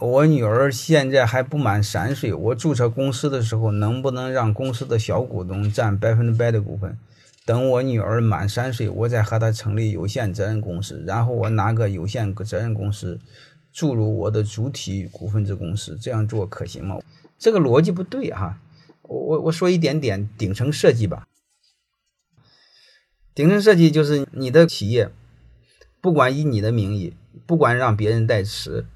我女儿现在还不满三岁，我注册公司的时候能不能让公司的小股东占百分之百的股份？等我女儿满三岁，我再和她成立有限责任公司，然后我拿个有限责任公司注入我的主体股份制公司，这样做可行吗？这个逻辑不对哈。我我我说一点点顶层设计吧。顶层设计就是你的企业，不管以你的名义，不管让别人代持。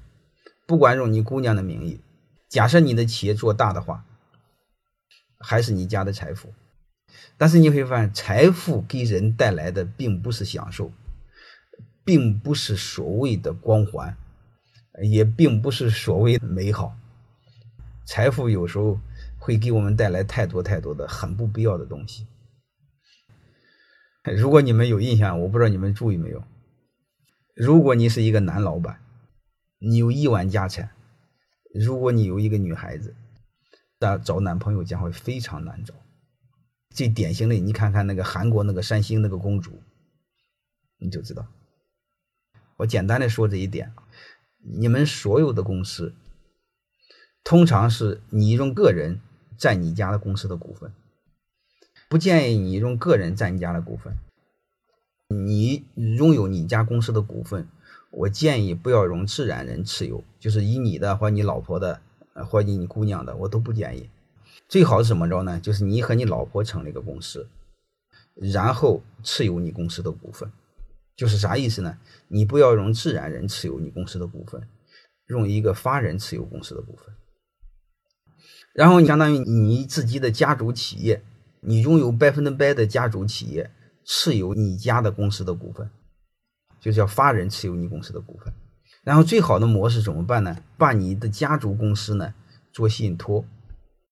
不管用你姑娘的名义，假设你的企业做大的话，还是你家的财富。但是你会发现，财富给人带来的并不是享受，并不是所谓的光环，也并不是所谓的美好。财富有时候会给我们带来太多太多的很不必要的东西。如果你们有印象，我不知道你们注意没有，如果你是一个男老板。你有亿万家产，如果你有一个女孩子，那找男朋友将会非常难找。最典型的，你看看那个韩国那个三星那个公主，你就知道。我简单的说这一点，你们所有的公司，通常是你用个人占你家的公司的股份，不建议你用个人占你家的股份。你拥有你家公司的股份。我建议不要用自然人持有，就是以你的或你老婆的，或你你姑娘的，我都不建议。最好是怎么着呢？就是你和你老婆成立一个公司，然后持有你公司的股份。就是啥意思呢？你不要用自然人持有你公司的股份，用一个法人持有公司的股份。然后你相当于你自己的家族企业，你拥有百分之百的家族企业持有你家的公司的股份。就叫法人持有你公司的股份，然后最好的模式怎么办呢？把你的家族公司呢做信托，